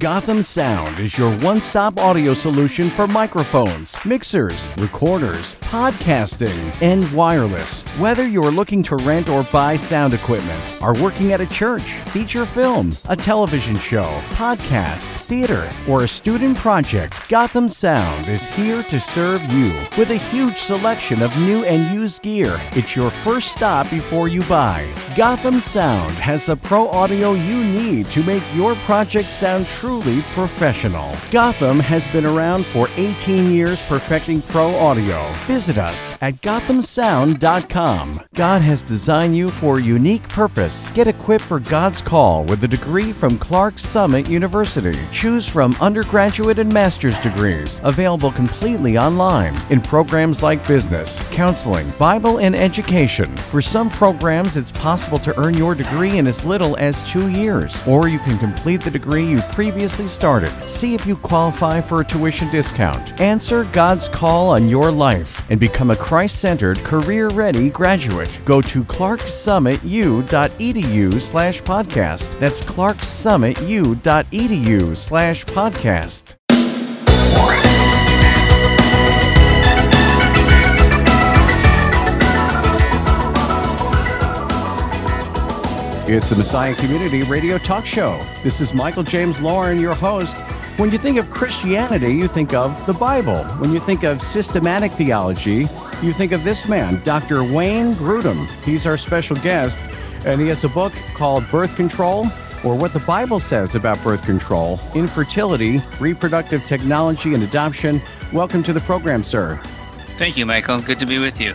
Gotham Sound is your one stop audio solution for microphones, mixers, recorders, podcasting, and wireless. Whether you're looking to rent or buy sound equipment, are working at a church, feature film, a television show, podcast, theater, or a student project, Gotham Sound is here to serve you. With a huge selection of new and used gear, it's your first stop before you buy. Gotham Sound has the pro audio you need to make your project sound truly professional. Gotham has been around for 18 years perfecting pro audio. Visit us at gothamsound.com. God has designed you for a unique purpose. Get equipped for God's call with a degree from Clarks Summit University. Choose from undergraduate and master's degrees available completely online in programs like business, counseling, Bible, and education. For some programs, it's possible to earn your degree in as little as two years, or you can complete the degree you previously started. See if you qualify for a tuition discount. Answer God's call on your life and become a Christ centered, career ready graduate. Go to clarksummitu.edu slash podcast. That's clarksummitu.edu slash podcast. It's the Messiah Community Radio Talk Show. This is Michael James Lauren, your host. When you think of Christianity, you think of the Bible. When you think of systematic theology, you think of this man, Dr. Wayne Grudem. He's our special guest, and he has a book called Birth Control or What the Bible Says About Birth Control, Infertility, Reproductive Technology, and Adoption. Welcome to the program, sir. Thank you, Michael. Good to be with you.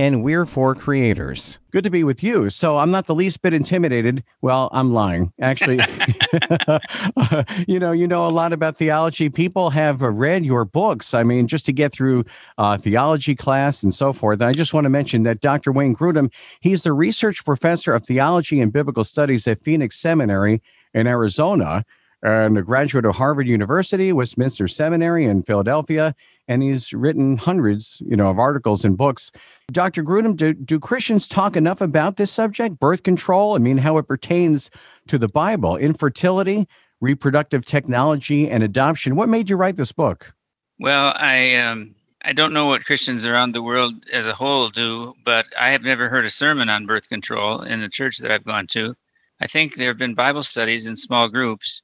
and we're for creators. Good to be with you. So I'm not the least bit intimidated. Well, I'm lying. Actually, you know, you know a lot about theology. People have read your books. I mean, just to get through uh, theology class and so forth. And I just want to mention that Dr. Wayne Grudem, he's the research professor of theology and biblical studies at Phoenix Seminary in Arizona and a graduate of Harvard University, Westminster Seminary in Philadelphia, and he's written hundreds, you know, of articles and books. Dr. Grudem, do, do Christians talk enough about this subject, birth control? I mean, how it pertains to the Bible, infertility, reproductive technology, and adoption. What made you write this book? Well, I um, I don't know what Christians around the world as a whole do, but I have never heard a sermon on birth control in the church that I've gone to. I think there have been Bible studies in small groups,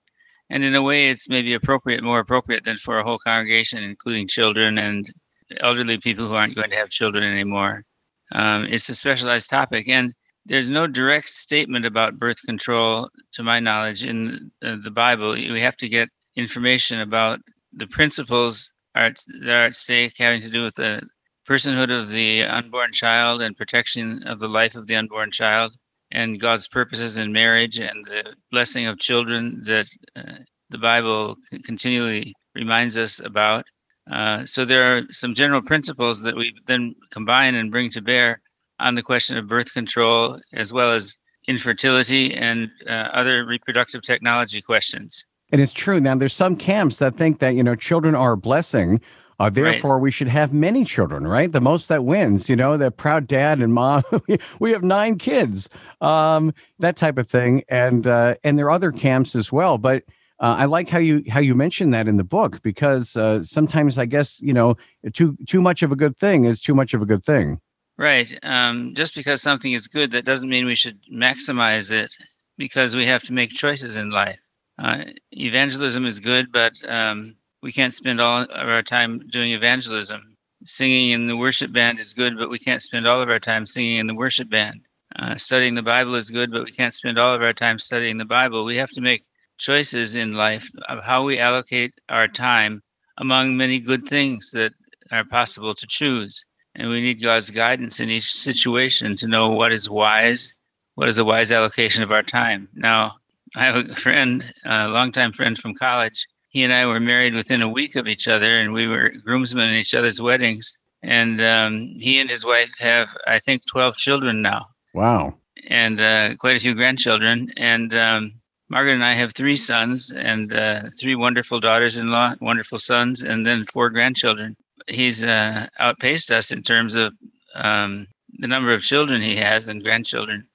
and in a way it's maybe appropriate more appropriate than for a whole congregation including children and elderly people who aren't going to have children anymore. Um, it's a specialized topic and there's no direct statement about birth control to my knowledge in the bible. We have to get information about the principles are, that are at stake having to do with the personhood of the unborn child and protection of the life of the unborn child and God's purposes in marriage and the blessing of children that uh, the Bible continually reminds us about. Uh, so there are some general principles that we then combine and bring to bear on the question of birth control as well as infertility and uh, other reproductive technology questions. And it's true. Now, there's some camps that think that, you know, children are a blessing. Uh, therefore, right. we should have many children, right? The most that wins, you know, the proud dad and mom. we have nine kids, um, that type of thing. And uh, and there are other camps as well. But uh, I like how you how you mentioned that in the book because uh, sometimes I guess you know too too much of a good thing is too much of a good thing. Right. Um, just because something is good, that doesn't mean we should maximize it because we have to make choices in life. Uh, evangelism is good, but um, we can't spend all of our time doing evangelism. Singing in the worship band is good, but we can't spend all of our time singing in the worship band. Uh, studying the Bible is good, but we can't spend all of our time studying the Bible. We have to make choices in life of how we allocate our time among many good things that are possible to choose. And we need God's guidance in each situation to know what is wise, what is a wise allocation of our time. Now, I have a friend, a longtime friend from college. He and I were married within a week of each other, and we were groomsmen in each other's weddings. And um, he and his wife have, I think, 12 children now. Wow. And uh, quite a few grandchildren. And um, Margaret and I have three sons and uh, three wonderful daughters in law, wonderful sons, and then four grandchildren he's uh, outpaced us in terms of um, the number of children he has and grandchildren.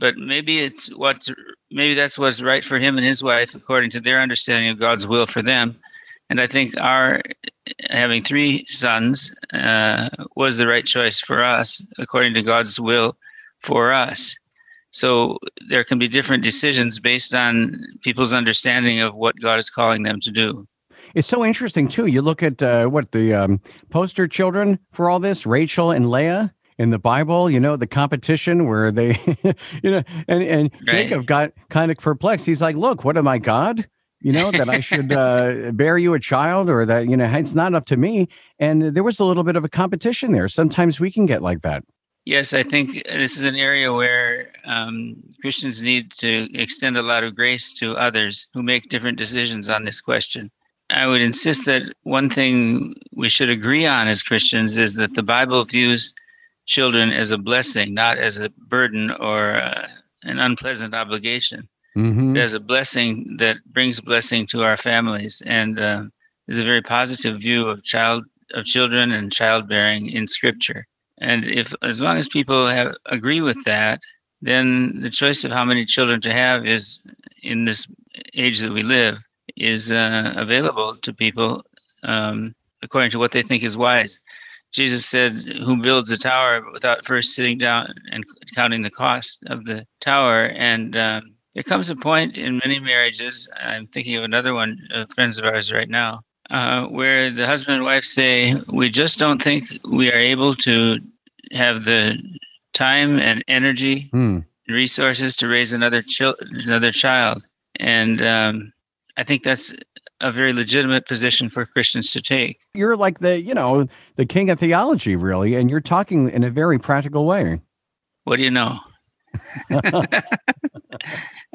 But maybe it's what's maybe that's what's right for him and his wife according to their understanding of God's will for them. And I think our having three sons uh, was the right choice for us according to God's will for us. So there can be different decisions based on people's understanding of what God is calling them to do. It's so interesting too. You look at uh, what the um, poster children for all this, Rachel and Leah in the Bible. You know the competition where they, you know, and and right. Jacob got kind of perplexed. He's like, "Look, what am I, God?" you know that i should uh, bear you a child or that you know it's not up to me and there was a little bit of a competition there sometimes we can get like that yes i think this is an area where um, christians need to extend a lot of grace to others who make different decisions on this question I would insist that one thing we should agree on as Christians is that the Bible views children as a blessing, not as a burden or uh, an unpleasant obligation. Mm-hmm. As a blessing that brings blessing to our families, and uh, is a very positive view of child of children and childbearing in Scripture. And if as long as people have agree with that, then the choice of how many children to have is in this age that we live is uh, available to people um, according to what they think is wise. Jesus said, Who builds a tower without first sitting down and counting the cost of the tower? And um, there comes a point in many marriages, I'm thinking of another one, uh, friends of ours right now, uh, where the husband and wife say, We just don't think we are able to have the time and energy hmm. and resources to raise another, chi- another child. And um, I think that's a very legitimate position for Christians to take. You're like the, you know, the king of theology, really, and you're talking in a very practical way. What do you know?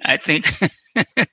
I think,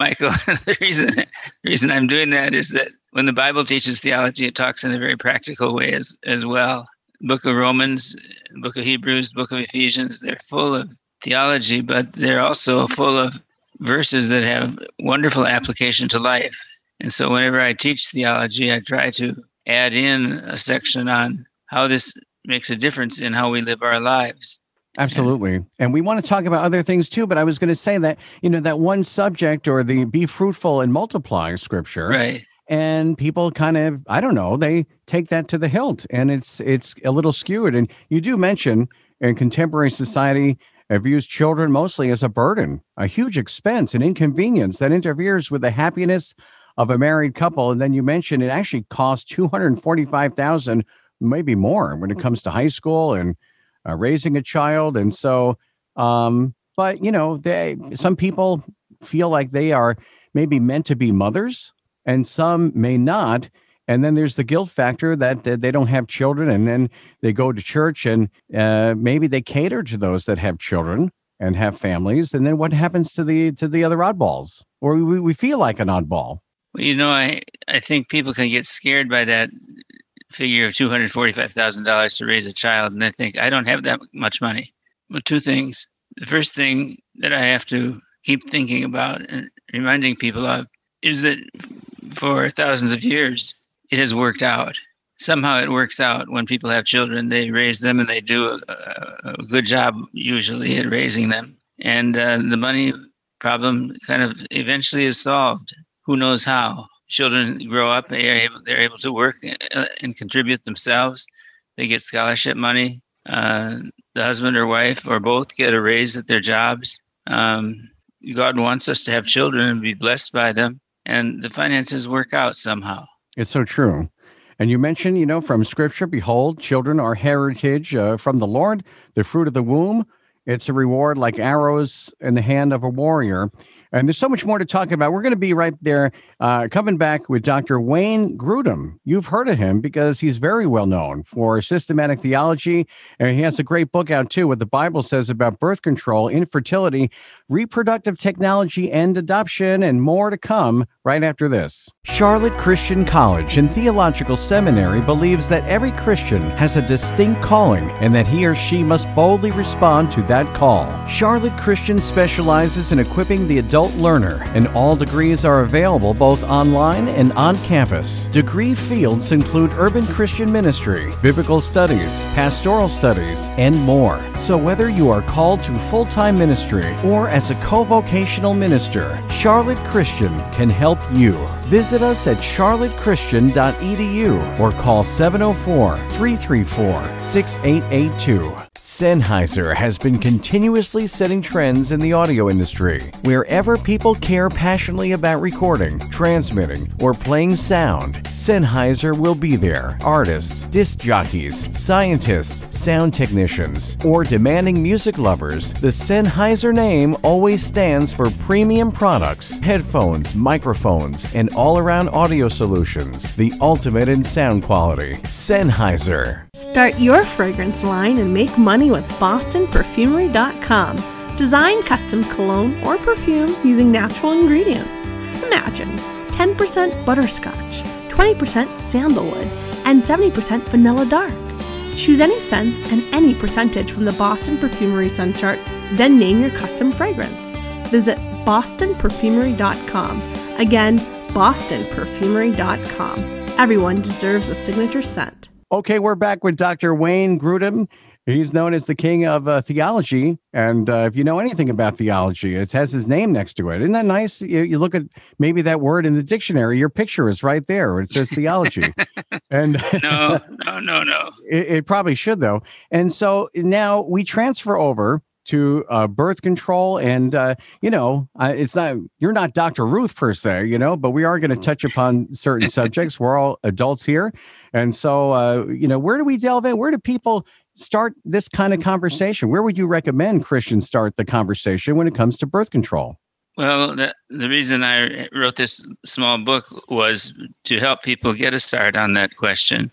Michael, the reason the reason I'm doing that is that when the Bible teaches theology, it talks in a very practical way as as well. Book of Romans, Book of Hebrews, Book of Ephesians, they're full of theology, but they're also full of verses that have wonderful application to life. And so whenever I teach theology, I try to add in a section on how this makes a difference in how we live our lives. Absolutely. And we want to talk about other things too, but I was going to say that, you know, that one subject or the be fruitful and multiply scripture. Right. And people kind of, I don't know, they take that to the hilt and it's it's a little skewed. And you do mention in contemporary society, it views children mostly as a burden, a huge expense, an inconvenience that interferes with the happiness of a married couple. And then you mentioned it actually costs two hundred forty-five thousand, maybe more, when it comes to high school and uh, raising a child. And so, um, but you know, they some people feel like they are maybe meant to be mothers, and some may not. And then there's the guilt factor that, they don't have children, and then they go to church, and uh, maybe they cater to those that have children and have families. And then what happens to the to the other oddballs, or we, we feel like an oddball? Well, you know, I I think people can get scared by that figure of two hundred forty five thousand dollars to raise a child, and they think I don't have that much money. Well, two things. The first thing that I have to keep thinking about and reminding people of is that for thousands of years, it has worked out. Somehow it works out when people have children, they raise them and they do a, a good job usually at raising them. And uh, the money problem kind of eventually is solved. Who knows how? Children grow up, they are able, they're able to work uh, and contribute themselves. They get scholarship money. Uh, the husband or wife or both get a raise at their jobs. Um, God wants us to have children and be blessed by them, and the finances work out somehow. It's so true. And you mentioned, you know, from scripture, behold, children are heritage uh, from the Lord, the fruit of the womb. It's a reward like arrows in the hand of a warrior. And there's so much more to talk about. We're going to be right there uh, coming back with Dr. Wayne Grudem. You've heard of him because he's very well known for systematic theology. And he has a great book out too, what the Bible says about birth control, infertility, reproductive technology, and adoption, and more to come right after this. Charlotte Christian College and Theological Seminary believes that every Christian has a distinct calling and that he or she must boldly respond to that call. Charlotte Christian specializes in equipping the adult learner, and all degrees are available both online and on campus. Degree fields include urban Christian ministry, biblical studies, pastoral studies, and more. So whether you are called to full time ministry or as a co vocational minister, Charlotte Christian can help you. Visit us at charlottechristian.edu or call 704 334 6882. Sennheiser has been continuously setting trends in the audio industry. Wherever people care passionately about recording, transmitting, or playing sound, Sennheiser will be there. Artists, disc jockeys, scientists, sound technicians, or demanding music lovers, the Sennheiser name always stands for premium products, headphones, microphones, and all around audio solutions. The ultimate in sound quality. Sennheiser. Start your fragrance line and make money with BostonPerfumery.com. Design custom cologne or perfume using natural ingredients. Imagine 10% butterscotch, 20% sandalwood, and 70% vanilla dark. Choose any scents and any percentage from the Boston Perfumery scent chart, then name your custom fragrance. Visit bostonperfumery.com. Again, bostonperfumery.com. Everyone deserves a signature scent. Okay, we're back with Dr. Wayne Grudem. He's known as the king of uh, theology. And uh, if you know anything about theology, it has his name next to it. Isn't that nice? You, you, look at maybe that word in the dictionary, your picture is right there. It says theology. and no, no, no, no. It, it, probably should, though. And so now we transfer over to uh, birth control. And, uh, you know, it's not, you're not Dr. Ruth per se, you know, but we are going to touch upon certain subjects. We're all adults here. And so, uh, you know, where do we delve in? Where do people start this kind of mm-hmm. conversation? Where would you recommend Christians start the conversation when it comes to birth control? Well, the, the reason I wrote this small book was to help people get a start on that question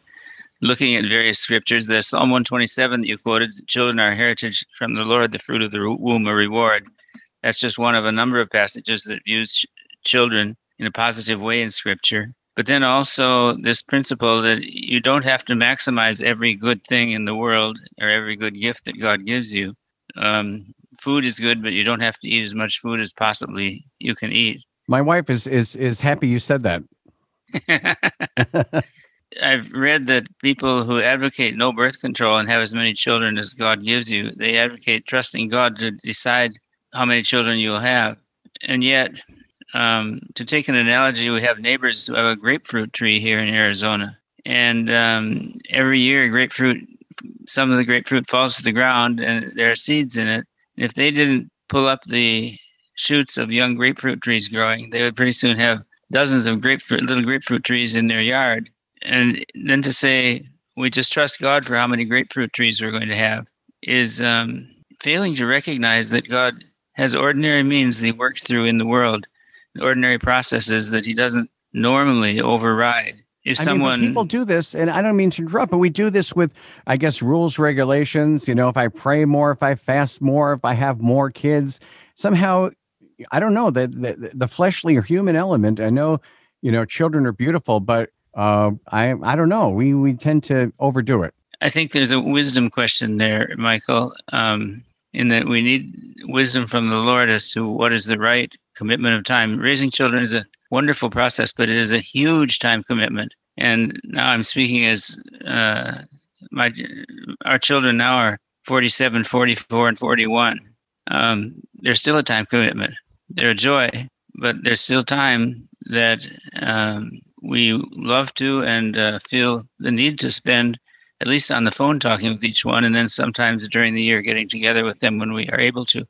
looking at various scriptures, the Psalm 127 that you quoted, children are heritage from the Lord, the fruit of the womb a reward. That's just one of a number of passages that views ch- children in a positive way in scripture. But then also this principle that you don't have to maximize every good thing in the world or every good gift that God gives you. Um, food is good, but you don't have to eat as much food as possibly you can eat. My wife is is is happy you said that. I've read that people who advocate no birth control and have as many children as God gives you, they advocate trusting God to decide how many children you'll have. And yet, um, to take an analogy, we have neighbors who have a grapefruit tree here in Arizona. And um, every year, grapefruit, some of the grapefruit falls to the ground and there are seeds in it. If they didn't pull up the shoots of young grapefruit trees growing, they would pretty soon have dozens of grapefruit, little grapefruit trees in their yard and then to say we just trust God for how many grapefruit trees we're going to have is um, failing to recognize that God has ordinary means that He works through in the world, ordinary processes that He doesn't normally override. If I someone mean, people do this, and I don't mean to interrupt, but we do this with, I guess, rules, regulations. You know, if I pray more, if I fast more, if I have more kids, somehow, I don't know that the, the fleshly or human element. I know, you know, children are beautiful, but uh, I I don't know. We we tend to overdo it. I think there's a wisdom question there, Michael, um, in that we need wisdom from the Lord as to what is the right commitment of time. Raising children is a wonderful process, but it is a huge time commitment. And now I'm speaking as uh, my our children now are 47, 44, and 41. Um, there's still a time commitment. They're a joy, but there's still time that um, we love to and uh, feel the need to spend at least on the phone talking with each one, and then sometimes during the year getting together with them when we are able to.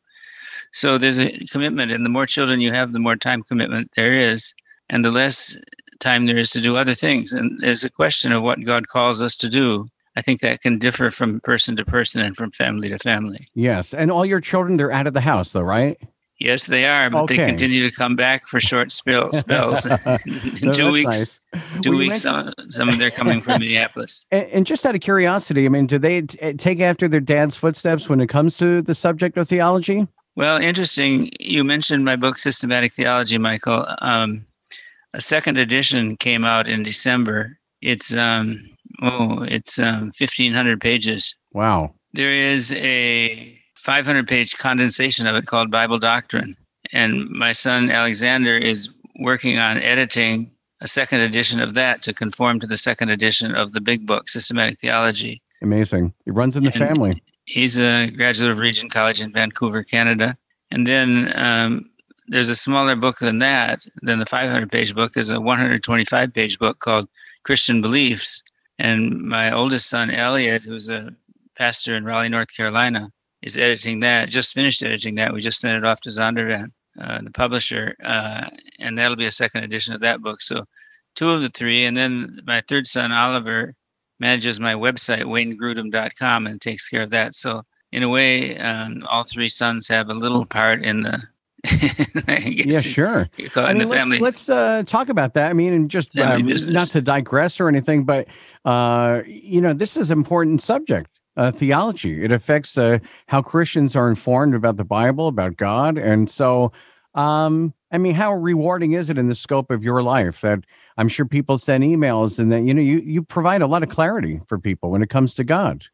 So there's a commitment, and the more children you have, the more time commitment there is, and the less time there is to do other things. And there's a question of what God calls us to do. I think that can differ from person to person and from family to family. Yes. And all your children, they're out of the house, though, right? Yes, they are, but okay. they continue to come back for short spell, spells. no, two weeks, nice. two well, weeks. Some, uh, some of them are coming from Minneapolis. And, and, just out of curiosity, I mean, do they t- take after their dad's footsteps when it comes to the subject of theology? Well, interesting. You mentioned my book, Systematic Theology, Michael. Um, a second edition came out in December. It's um, oh, it's um, fifteen hundred pages. Wow. There is a 500 page condensation of it called Bible Doctrine. And my son Alexander is working on editing a second edition of that to conform to the second edition of the big book, Systematic Theology. Amazing. It runs in the and family. He's a graduate of Regent College in Vancouver, Canada. And then um, there's a smaller book than that, than the 500 page book. There's a 125 page book called Christian Beliefs. And my oldest son, Elliot, who's a pastor in Raleigh, North Carolina, is editing that. Just finished editing that. We just sent it off to Zondervan, uh, the publisher, uh, and that'll be a second edition of that book. So two of the three, and then my third son Oliver manages my website waynegrudem.com and takes care of that. So in a way, um, all three sons have a little part in the. yeah, sure. I mean, let's, let's uh, talk about that. I mean, and just uh, not to digress or anything, but uh, you know, this is important subject uh, theology. It affects uh, how Christians are informed about the Bible, about God. And so, um, I mean, how rewarding is it in the scope of your life that I'm sure people send emails and that, you know, you, you provide a lot of clarity for people when it comes to God.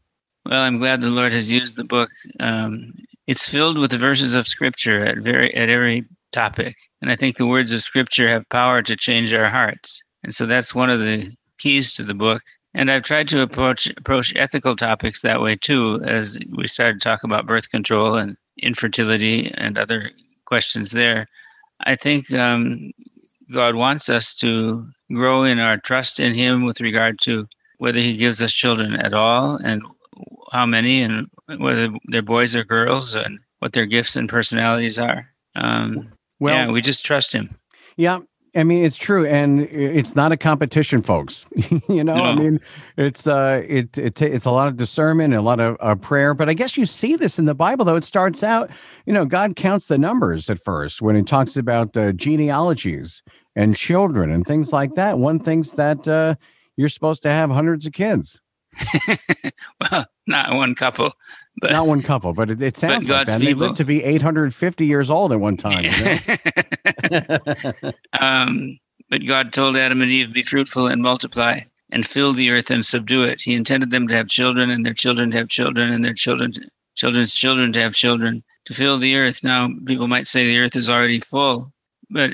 Well, I'm glad the Lord has used the book. Um, it's filled with the verses of Scripture at very at every topic, and I think the words of Scripture have power to change our hearts. And so that's one of the keys to the book. And I've tried to approach approach ethical topics that way too, as we started to talk about birth control and infertility and other questions there. I think um, God wants us to grow in our trust in Him with regard to whether He gives us children at all and how many and whether they're boys or girls and what their gifts and personalities are. Um, well, yeah, we just trust Him. Yeah, I mean, it's true, and it's not a competition, folks. you know, no. I mean, it's uh, it, it it's a lot of discernment a lot of uh, prayer. But I guess you see this in the Bible, though. It starts out, you know, God counts the numbers at first when He talks about uh, genealogies and children and things like that. One thinks that uh, you're supposed to have hundreds of kids. well, not one couple. But, Not one couple, but it, it sounds like that. They lived to be 850 years old at one time. You know? um, but God told Adam and Eve, "Be fruitful and multiply, and fill the earth and subdue it." He intended them to have children, and their children to have children, and their children, children's children to have children, to fill the earth. Now, people might say the earth is already full, but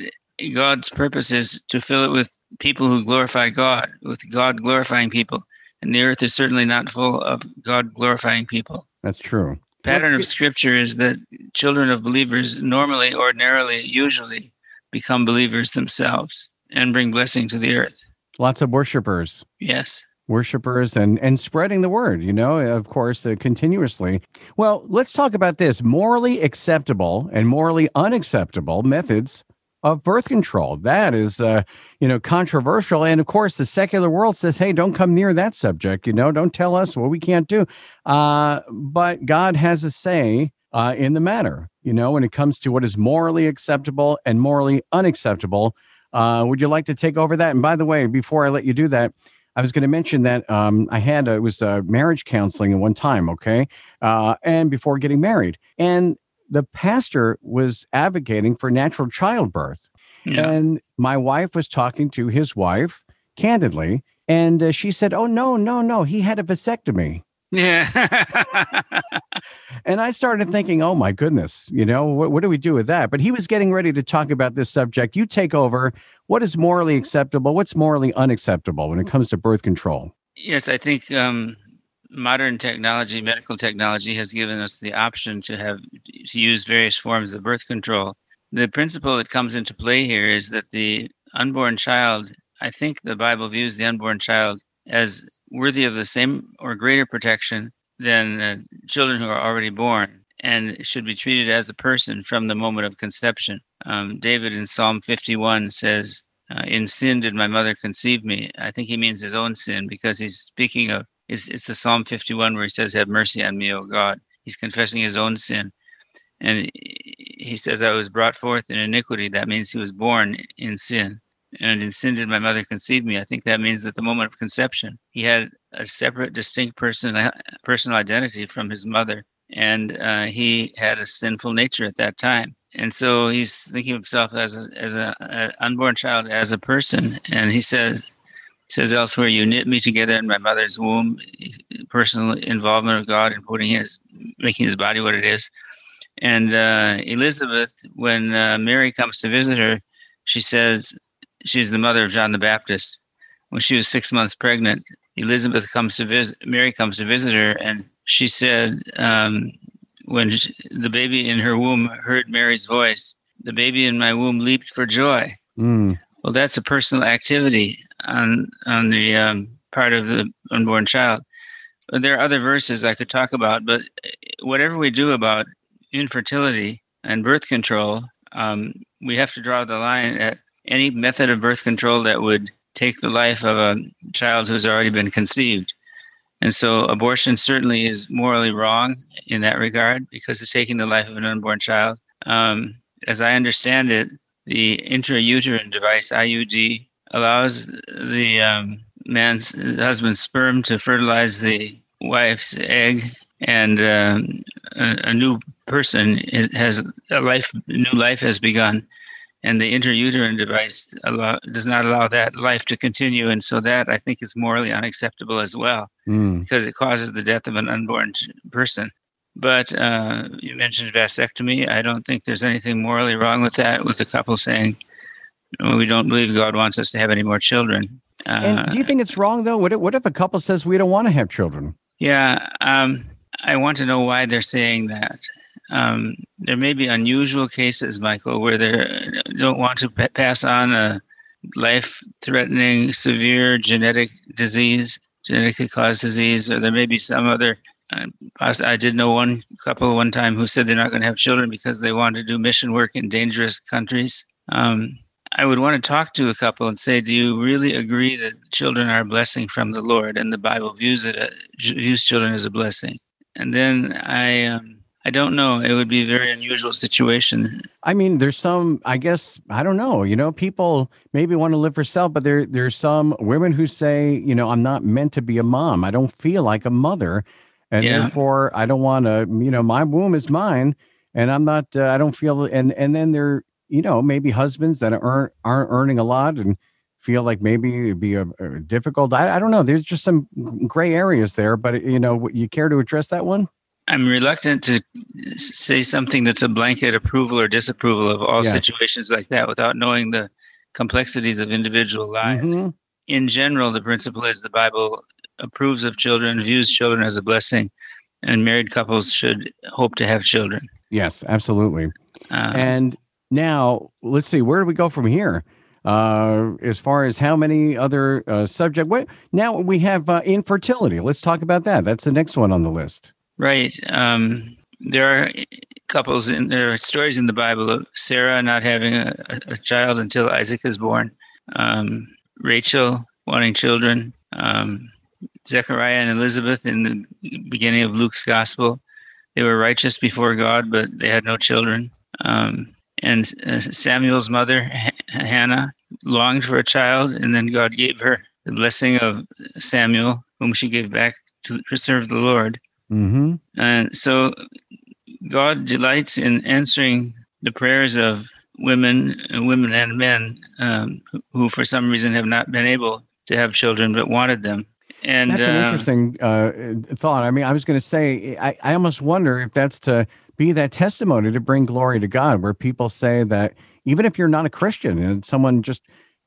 God's purpose is to fill it with people who glorify God, with God glorifying people. And the earth is certainly not full of God glorifying people. That's true. Pattern Let's of scripture is that children of believers normally, ordinarily, usually become believers themselves and bring blessing to the earth. Lots of worshipers. Yes worshipers and and spreading the word you know of course uh, continuously well let's talk about this morally acceptable and morally unacceptable methods of birth control. That is, uh, you know, controversial. And of course, the secular world says, hey, don't come near that subject. You know, don't tell us what we can't do. Uh, but God has a say uh, in the matter, you know, when it comes to what is morally acceptable and morally unacceptable. Uh, would you like to take over that? And by the way, before I let you do that, I was going to mention that um, I had it was uh, marriage counseling at one time, okay, uh, and before getting married, and the pastor was advocating for natural childbirth. Yeah. And my wife was talking to his wife candidly, and uh, she said, Oh, no, no, no, he had a vasectomy. Yeah. and I started thinking, oh my goodness, you know, what, what do we do with that? But he was getting ready to talk about this subject. You take over. What is morally acceptable? What's morally unacceptable when it comes to birth control? Yes, I think um, modern technology, medical technology, has given us the option to have to use various forms of birth control. The principle that comes into play here is that the unborn child, I think the Bible views the unborn child as worthy of the same or greater protection than uh, children who are already born and should be treated as a person from the moment of conception. Um, David in Psalm 51 says, uh, In sin did my mother conceive me. I think he means his own sin because he's speaking of, it's, it's the Psalm 51 where he says, Have mercy on me, O God. He's confessing his own sin. And he says, I was brought forth in iniquity. That means he was born in sin and in sin did my mother conceive me. I think that means at the moment of conception, he had a separate, distinct person, uh, personal identity from his mother, and uh, he had a sinful nature at that time. And so he's thinking of himself as a, as a, a unborn child, as a person. And he says, says elsewhere, "You knit me together in my mother's womb." Personal involvement of God in putting his, making his body what it is. And uh, Elizabeth, when uh, Mary comes to visit her, she says, she's the mother of John the Baptist. When she was six months pregnant, Elizabeth comes to visit, Mary comes to visit her, and she said, um, when she, the baby in her womb heard Mary's voice, the baby in my womb leaped for joy. Mm. Well, that's a personal activity on on the um, part of the unborn child. There are other verses I could talk about, but whatever we do about infertility and birth control, um, we have to draw the line at any method of birth control that would take the life of a child who's already been conceived. And so abortion certainly is morally wrong in that regard because it's taking the life of an unborn child. Um, as I understand it, the intrauterine device, IUD, allows the um, man's husband's sperm to fertilize the wife's egg, and um, a, a, new person has a life, new life has begun and the intrauterine device allow, does not allow that life to continue. And so that I think is morally unacceptable as well mm. because it causes the death of an unborn person. But uh, you mentioned vasectomy. I don't think there's anything morally wrong with that, with the couple saying, we don't believe God wants us to have any more children. Uh, and do you think it's wrong, though? What if, what if a couple says we don't want to have children? Yeah. Um, I want to know why they're saying that. Um, there may be unusual cases, Michael, where they don't want to p- pass on a life-threatening, severe genetic disease, genetically caused disease, or there may be some other. Uh, I did know one couple one time who said they're not going to have children because they want to do mission work in dangerous countries. Um, I would want to talk to a couple and say, do you really agree that children are a blessing from the Lord, and the Bible views it uh, views children as a blessing? And then I um, I don't know. It would be a very unusual situation. I mean, there's some, I guess, I don't know. You know, people maybe want to live for self, but there there's some women who say, you know, I'm not meant to be a mom. I don't feel like a mother, and yeah. therefore I don't want to. You know, my womb is mine, and I'm not. Uh, I don't feel. And and then there, you know, maybe husbands that aren't aren't earning a lot and feel like maybe it'd be a, a difficult. I, I don't know. There's just some gray areas there, but you know, you care to address that one? I'm reluctant to say something that's a blanket approval or disapproval of all yes. situations like that without knowing the complexities of individual lives. Mm-hmm. In general, the principle is the Bible approves of children, views children as a blessing, and married couples should hope to have children. Yes, absolutely. Um, and now let's see, where do we go from here? Uh, as far as how many other uh, subject, what now we have uh, infertility. Let's talk about that. That's the next one on the list. Right. Um, there are couples in there are stories in the Bible of Sarah not having a, a child until Isaac is born. Um, Rachel wanting children. Um, Zechariah and Elizabeth in the beginning of Luke's gospel. They were righteous before God, but they had no children. Um, and uh, Samuel's mother, H- Hannah, longed for a child, and then God gave her the blessing of Samuel, whom she gave back to serve the Lord. Mm-hmm. And so God delights in answering the prayers of women, women and men um, who, for some reason, have not been able to have children but wanted them. And That's an uh, interesting uh, thought. I mean, I was going to say, I, I almost wonder if that's to be that testimony to bring glory to God, where people say that even if you're not a Christian and someone just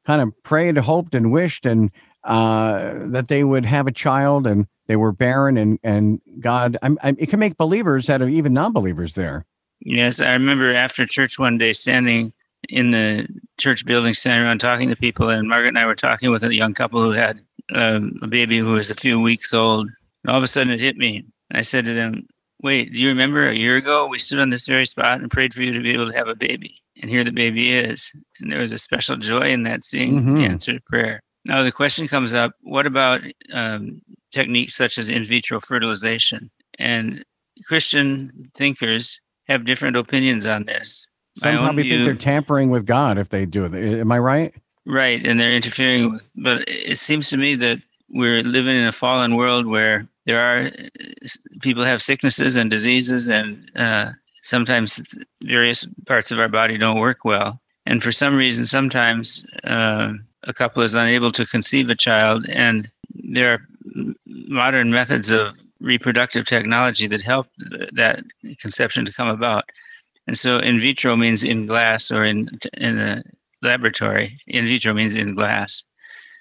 kind of prayed, hoped, and wished, and uh, that they would have a child and they were barren, and and God, I'm, I'm, it can make believers out of even non-believers there. Yes, I remember after church one day standing in the church building, standing around talking to people, and Margaret and I were talking with a young couple who had um, a baby who was a few weeks old. And all of a sudden it hit me. I said to them, Wait, do you remember a year ago we stood on this very spot and prayed for you to be able to have a baby? And here the baby is. And there was a special joy in that seeing Mhm. the answered prayer. Now the question comes up what about um, techniques such as in vitro fertilization? And Christian thinkers have different opinions on this. Some probably think they're tampering with God if they do it. Am I right? Right, and they're interfering with. But it seems to me that we're living in a fallen world where there are people have sicknesses and diseases, and uh, sometimes various parts of our body don't work well. And for some reason, sometimes uh, a couple is unable to conceive a child, and there are modern methods of reproductive technology that help th- that conception to come about. And so, in vitro means in glass or in in a laboratory. In vitro means in glass.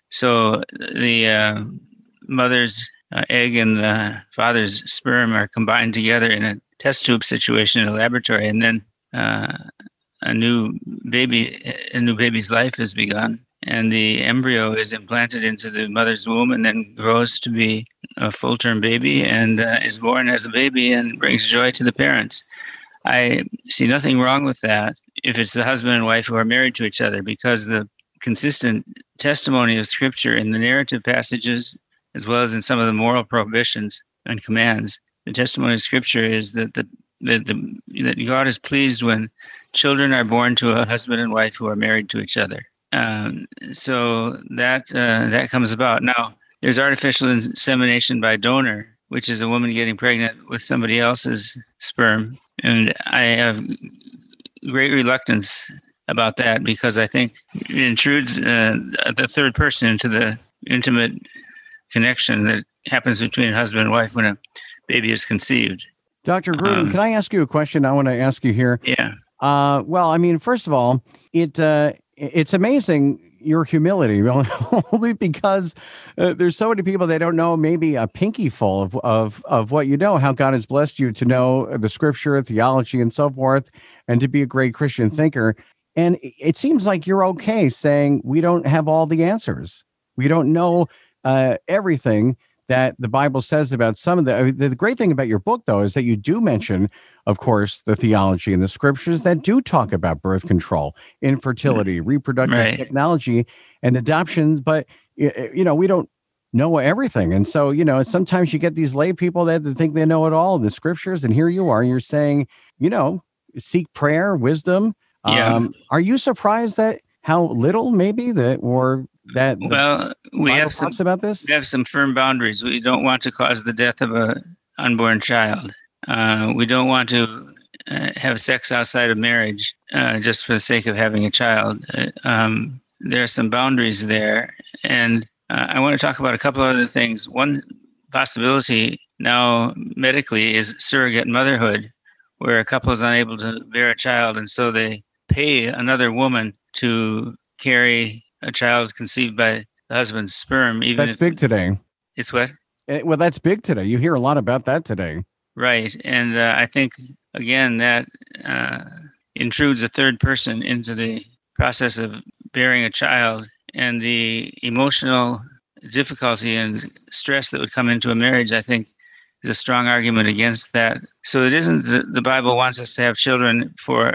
So the uh, mother's uh, egg and the father's sperm are combined together in a test tube situation in a laboratory, and then uh, a new baby, a new baby's life is begun, and the embryo is implanted into the mother's womb, and then grows to be a full-term baby, and uh, is born as a baby and brings joy to the parents. I see nothing wrong with that if it's the husband and wife who are married to each other, because the consistent testimony of Scripture in the narrative passages, as well as in some of the moral prohibitions and commands, the testimony of Scripture is that the that, the, that God is pleased when children are born to a husband and wife who are married to each other. Um, so that uh, that comes about. Now, there's artificial insemination by donor, which is a woman getting pregnant with somebody else's sperm, and I have great reluctance about that because I think it intrudes uh, the third person into the intimate connection that happens between husband and wife when a baby is conceived. Dr. Grudem, Um, can I ask you a question? I want to ask you here. Yeah. Uh, well, I mean, first of all, it uh, it's amazing your humility, only because uh, there's so many people that don't know maybe a pinky full of, of of what you know, how God has blessed you to know the Scripture, theology, and so forth, and to be a great Christian thinker. And it seems like you're okay saying we don't have all the answers. We don't know uh, everything that the Bible says about some of the. I mean, the great thing about your book, though, is that you do mention of course, the theology and the scriptures that do talk about birth control, infertility, reproductive Right. technology, and adoptions. But you know, we don't know everything, and so you know, sometimes you get these lay people that that think they know it all, the scriptures, and here you are, you're saying, you know, seek prayer, wisdom. Yeah. Um, are you surprised that how little, maybe that, or that Well, we have some about this? we have some firm boundaries. We don't want to cause the death of a unborn child. Uh, we don't want to uh, have sex outside of marriage uh, just for the sake of having a child. Uh, um, there are some boundaries there, and uh, I want to talk about a couple of other things. One possibility now medically is surrogate motherhood, where a couple is unable to bear a child, and so they pay another woman to carry a child conceived by the husband's sperm, even That's big today. it's what Eh, Well, that's big today. You hear a lot about that today. right, and uh, I think again that uh, intrudes a third person into the process of bearing a child, and the emotional difficulty and stress that would come into a marriage. I think is a strong argument against that. So it isn't that the Bible wants us to have children for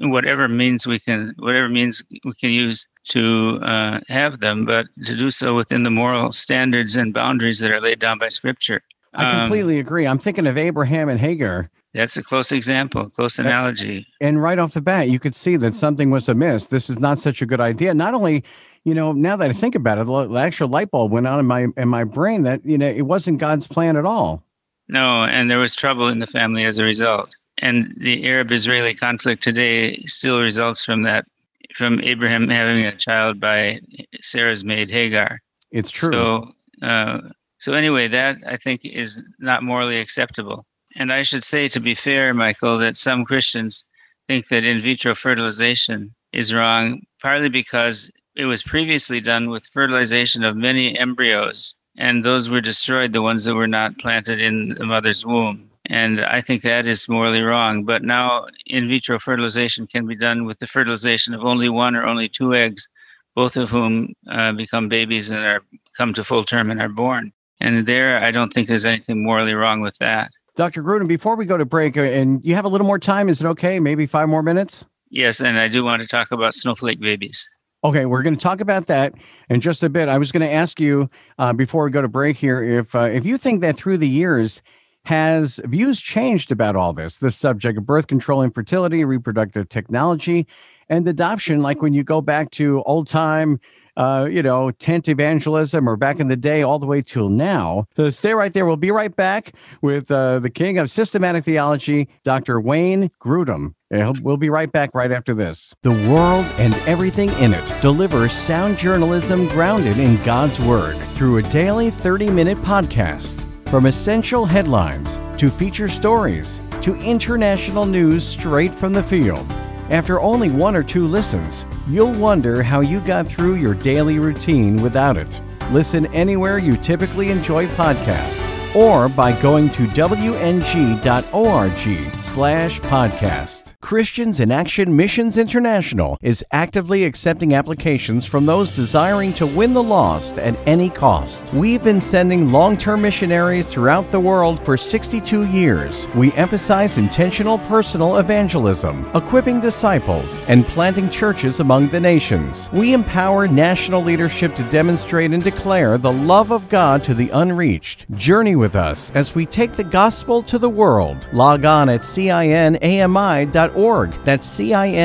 whatever means we can, whatever means we can use to uh, have them, but to do so within the moral standards and boundaries that are laid down by Scripture. I Um, completely agree. I'm thinking of Abraham and Hagar. That's a close example, close analogy. and right off the bat you could see that something was amiss this is not such a good idea not only you know now that i think about it the actual light bulb went on in my in my brain that you know it wasn't god's plan at all No, and there was trouble in the family as a result. And the Arab Israeli conflict today still results from that, from Abraham having a child by Sarah's maid Hagar. it's true So Uh, so anyway, that I think is not morally acceptable. And I should say, to be fair, Michael, that some Christians think that in vitro fertilization is wrong, partly because it was previously done with fertilization of many embryos, and those were destroyed, the ones that were not planted in the mother's womb. And I think that is morally wrong. But now in vitro fertilization can be done with the fertilization of only one or only two eggs, both of whom uh, become babies and are come to full term and are born. And there, I don't think there's anything morally wrong with that. Dr. Grudem, before we go to break, uh, and you have a little more time, is it okay? Maybe five more minutes? Yes, and I do want to talk about snowflake babies. Okay, we're going to talk about that in just a bit. I was going to ask you uh, before we go to break here if uh, if you think that through the years has views changed about all this, this subject of birth control, infertility, reproductive technology, and adoption. Like when you go back to old time uh, you know, tent evangelism or back in the day all the way till now. So stay right there. We'll be right back with uh, the king of systematic theology, Dr. Wayne Grudem. We'll be right back right after this. The world and everything in it delivers sound journalism grounded in God's Word through a daily 30 minute podcast. From essential headlines to feature stories to international news straight from the field. After only one or two listens, you'll wonder how you got through your daily routine without it. Listen anywhere you typically enjoy podcasts or by going to wng.org slash podcast. Christians in Action Missions International is actively accepting applications from those desiring to win the lost at any cost. We've been sending long term missionaries throughout the world for 62 years. We emphasize intentional personal evangelism, equipping disciples, and planting churches among the nations. We empower national leadership to demonstrate and declare the love of God to the unreached. Journey with us as we take the gospel to the world. Log on at cinami.org. That's cinami.org.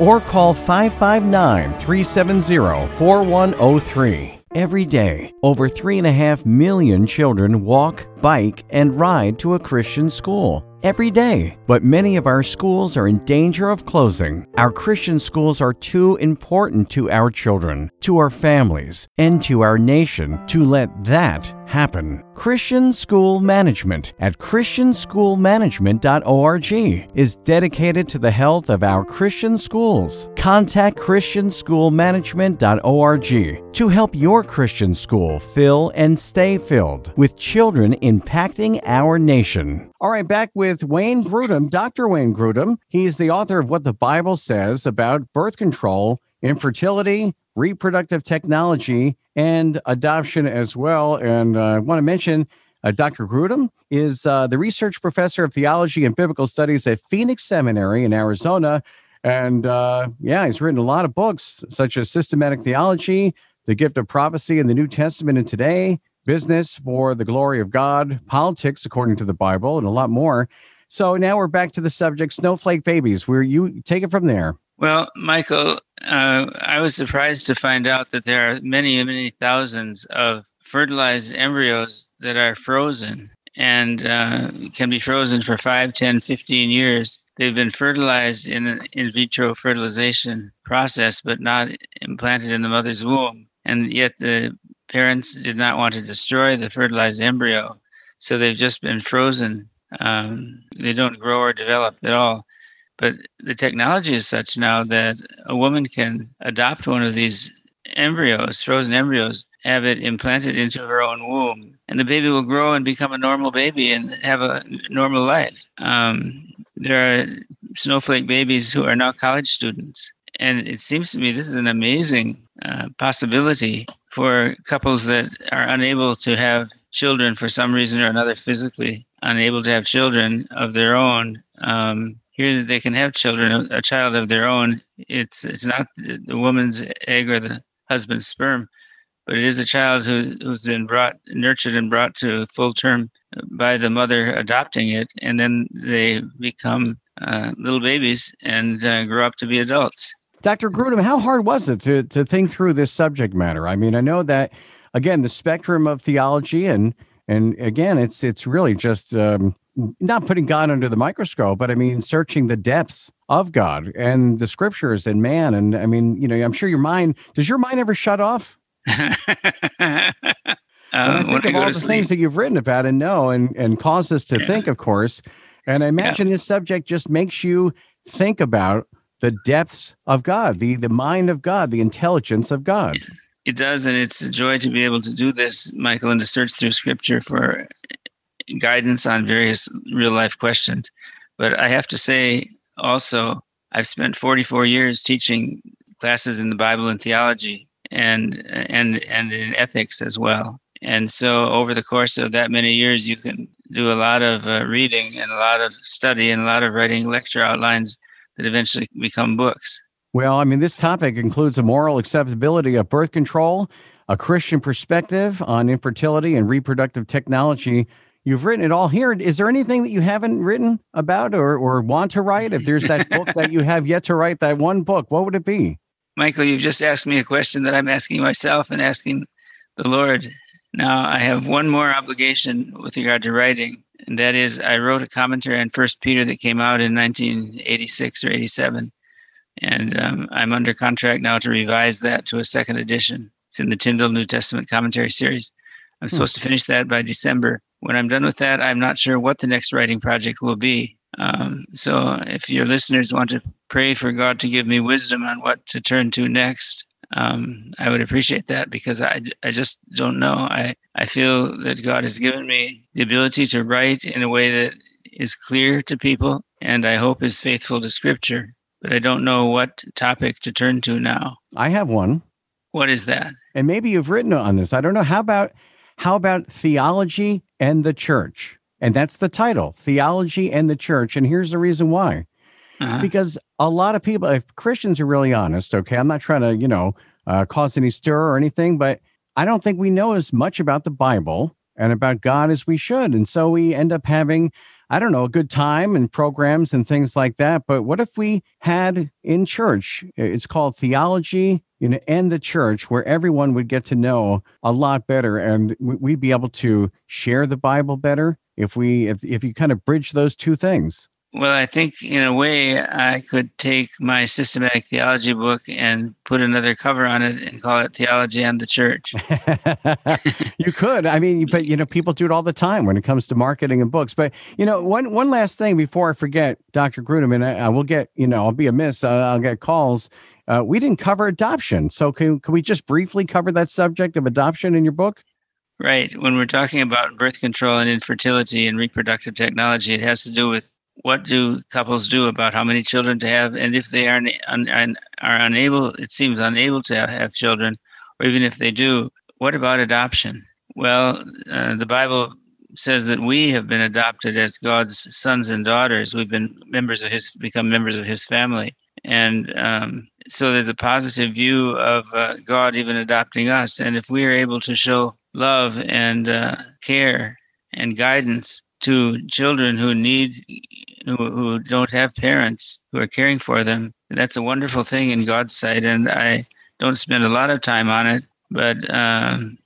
Or call 559 370 4103. Every day, over 3.5 million children walk, bike, and ride to a Christian school every day. But many of our schools are in danger of closing. Our Christian schools are too important to our children, to our families, and to our nation to let that happen. Christian School Management at Christianschoolmanagement.org is dedicated to the health of our Christian schools. Contact Christianschoolmanagement.org to help your Christian school fill and stay filled with children impacting our nation. All right, back with Wayne Grudem, Dr. Wayne Grudem. He's the author of What the Bible Says About Birth Control, Infertility, Reproductive Technology, and Adoption as well. And uh, I want to mention uh, Dr. Grudem is uh, the research professor of theology and biblical studies at Phoenix Seminary in Arizona. And uh, yeah, he's written a lot of books such as Systematic Theology, The Gift of Prophecy in the New Testament and Today, business for the glory of God, politics according to the Bible, and a lot more. So now we're back to the subject snowflake babies, where you take it from there. Well, Michael, uh, I was surprised to find out that there are many, many thousands of fertilized embryos that are frozen and uh, can be frozen for 5, 10, 15 years. They've been fertilized in an in vitro fertilization process, but not implanted in the mother's womb. And yet the parents did not want to destroy the fertilized embryo, so they've just been frozen. Um, they don't grow or develop at all. But the technology is such now that a woman can adopt one of these embryos, frozen embryos, have it implanted into her own womb, and the baby will grow and become a normal baby and have a normal life. Um, there are snowflake babies who are now college students. And it seems to me this is an amazing uh, possibility for couples that are unable to have children for some reason or another, physically unable to have children of their own. Um, here they can have children, a child of their own. It's it's not the woman's egg or the husband's sperm, but it is a child who, who's been brought, nurtured, and brought to full term by the mother adopting it, and then they become uh, little babies and uh, grow up to be adults. Dr. Grudem, how hard was it to to think through this subject matter? I mean, I know that again, the spectrum of theology and and again, it's it's really just um, not putting God under the microscope, but I mean, searching the depths of God and the scriptures and man. And I mean, you know, I'm sure your mind does your mind ever shut off? uh, I think of all the sleep. things that you've written about and know and, and caused us to yeah. think, of course. And I imagine yeah. this subject just makes you think about the depths of God, the the mind of God, the intelligence of God. It does, and it's a joy to be able to do this, Michael, and to search through Scripture for guidance on various real life questions. But I have to say, also, I've spent 44 years teaching classes in the Bible and theology, and and and in ethics as well. And so, over the course of that many years, you can do a lot of uh, reading and a lot of study and a lot of writing lecture outlines that eventually become books. Well, I mean, this topic includes a moral acceptability of birth control, a Christian perspective on infertility and reproductive technology. You've written it all here. Is there anything that you haven't written about or, or want to write? If there's that book that you have yet to write, that one book, what would it be? Michael, you've just asked me a question that I'm asking myself and asking the Lord. Now, I have one more obligation with regard to writing, and that is I wrote a commentary on First Peter that came out in 1986 or 87, and um, I'm under contract now to revise that to a second edition. It's in the Tyndale New Testament Commentary Series. I'm hmm. supposed to finish that by December. When I'm done with that, I'm not sure what the next writing project will be. Um, so if your listeners want to pray for God to give me wisdom on what to turn to next, um, I would appreciate that because I, I just don't know. I, I feel that God has given me the ability to write in a way that is clear to people and I hope is faithful to scripture, but I don't know what topic to turn to now. I have one. What is that? And maybe you've written on this. I don't know. How about how about theology and the church? And that's the title, Theology and the Church. And here's the reason why. Uh-huh. Because a lot of people, if Christians are really honest, okay, I'm not trying to, you know, uh, cause any stir or anything, but I don't think we know as much about the Bible and about God as we should. And so we end up having, I don't know, a good time and programs and things like that. But what if we had in church, it's called theology you know, and the church where everyone would get to know a lot better and we'd be able to share the Bible better if we if, if you kind of bridge those two things well i think in a way i could take my systematic theology book and put another cover on it and call it theology and the church. You could. I mean but you know people do it all the time when it comes to marketing and books. But you know one one last thing before i forget dr grudem and I, I will get you know i'll be amiss. Uh, i'll get calls. Uh, we didn't cover adoption. So can, can we just briefly cover that subject of adoption in your book? Right. When we're talking about birth control and infertility and reproductive technology, it has to do with what do couples do about how many children to have, and if they are are unable, it seems unable to have children, or even if they do, what about adoption? Well, uh, the Bible says that we have been adopted as God's sons and daughters. We've been members of His, become members of His family, and um, so there's a positive view of uh, God even adopting us. And if we are able to show love and uh, care and guidance to children who need who, who don't have parents who are caring for them. That's a wonderful thing in god's sight and i don't spend a lot of time on it but um,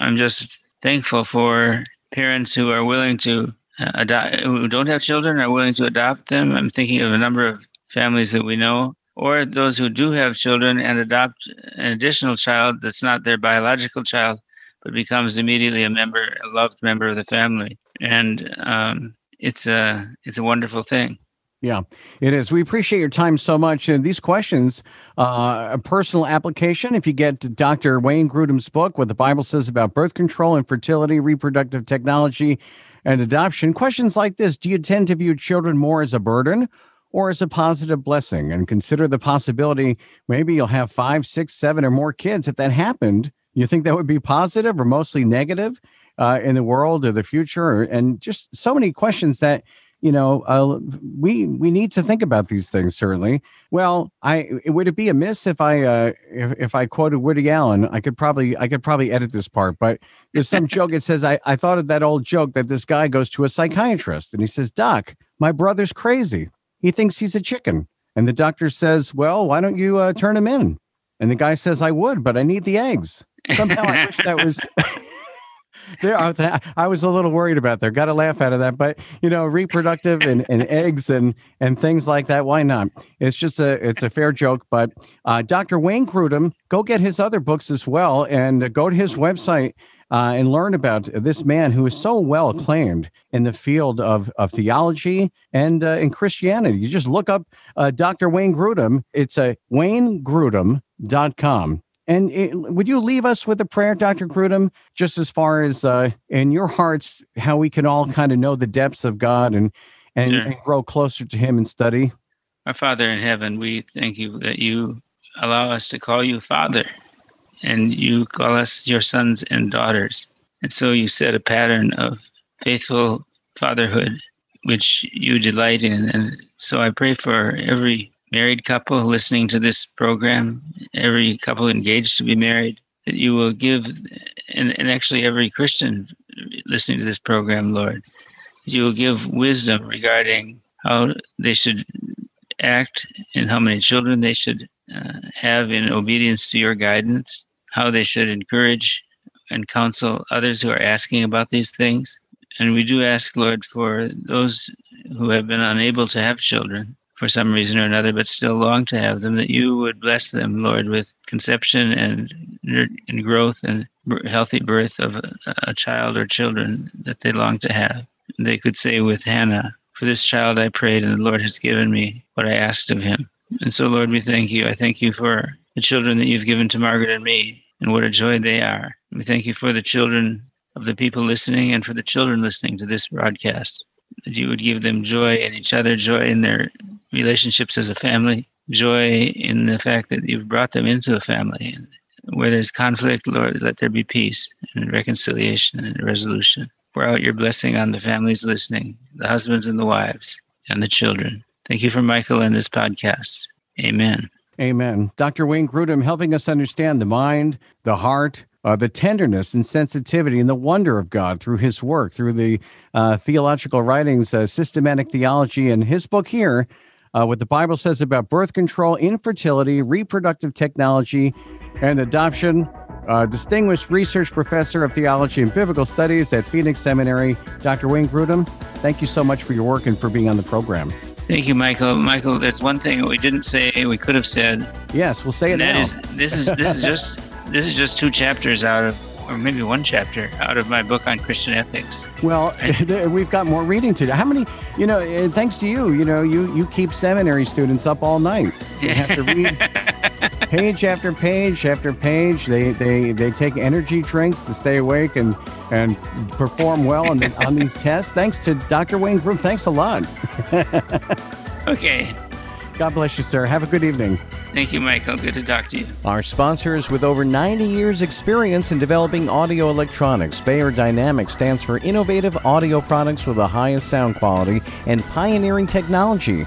i'm just thankful for parents who are willing to uh, adopt who don't have children are willing to adopt them. I'm thinking of a number of families that we know or those who do have children and adopt an additional child that's not their biological child but becomes immediately a member, a loved member of the family, and um, it's a it's a wonderful thing. Yeah, it is. We appreciate your time so much. And these questions, uh, a personal application. If you get Dr. Wayne Grudem's book, What the Bible Says About Birth Control, Infertility, Reproductive Technology, and Adoption, questions like this Do you tend to view children more as a burden or as a positive blessing? And consider the possibility maybe you'll have five, six, seven, or more kids. If that happened, you think that would be positive or mostly negative uh, in the world or the future? And just so many questions that you know uh, we we need to think about these things certainly. Well i would it be amiss if i uh if, if i quoted woody allen? I could probably i could probably edit this part but there's some joke that says I, I thought of that old joke that this guy goes to a psychiatrist and he says doc my brother's crazy. He thinks he's a chicken. And the doctor says well why don't you uh, turn him in? And the guy says i would but i need the eggs. Somehow I wish that was there are that I was a little worried about there. Got a laugh out of that, but you know, reproductive and, and eggs and and things like that. Why not? It's just a it's a fair joke. But uh, Dr. Wayne Grudem, go get his other books as well, and go to his website. Uh, and learn about this man who is so well acclaimed in the field of, of theology and uh, in Christianity. You just look up uh, Dr. Wayne Grudem. It's a waynegrudem.com. And it, would you leave us with a prayer, Dr. Grudem, just as far as uh, in your hearts, how we can all kind of know the depths of God and, and, sure. and grow closer to Him and study? Our Father in heaven, we thank you that you allow us to call you Father and you call us your sons and daughters. And so you set a pattern of faithful fatherhood, which you delight in. And so I pray for every married couple listening to this program, every couple engaged to be married, that you will give, and, and actually every Christian listening to this program, Lord, you will give wisdom regarding how they should act and how many children they should uh, have in obedience to your guidance, how they should encourage and counsel others who are asking about these things. And we do ask, Lord, for those who have been unable to have children, for some reason or another, but still long to have them, that you would bless them, Lord, with conception and, and growth and healthy birth of a, a child or children that they long to have. They could say with Hannah, For this child I prayed, and the Lord has given me what I asked of him. And so, Lord, we thank you. I thank you for the children that you've given to Margaret and me, and what a joy they are. We thank you for the children of the people listening and for the children listening to this broadcast that you would give them joy in each other, joy in their relationships as a family, joy in the fact that you've brought them into a family. And where there's conflict, Lord, let there be peace and reconciliation and resolution. Pour out your blessing on the families listening, the husbands and the wives, and the children. Thank you for Michael and this podcast. Amen. Amen. Dr. Wayne Grudem helping us understand the mind, the heart, uh, the tenderness and sensitivity and the wonder of God through his work, through the uh, theological writings, uh, systematic theology, and his book here, uh, what the Bible says about birth control, infertility, reproductive technology, and adoption. Uh, distinguished research professor of theology and biblical studies at Phoenix Seminary, Dr. Wayne Grudem. Thank you so much for your work and for being on the program. Thank you, Michael. Michael, there's one thing we didn't say we could have said. Yes, we'll say it that now. Is, this is this is just this is just two chapters out of or maybe one chapter out of my book on Christian ethics. Well, we've got more reading to do. How many, you know, eh, thanks to you, you know, you you keep seminary students up all night. They have to read page after page after page. They they they take energy drinks to stay awake and and perform well on the, on these tests. Thanks to Dr. Wayne Grudem. Thanks a lot. okay. God bless you, sir. Have a good evening. Thank you, Michael. Good to talk to you. Our sponsors with over 90 years' experience in developing audio electronics, Beyerdynamic stands for innovative audio products with the highest sound quality and pioneering technology.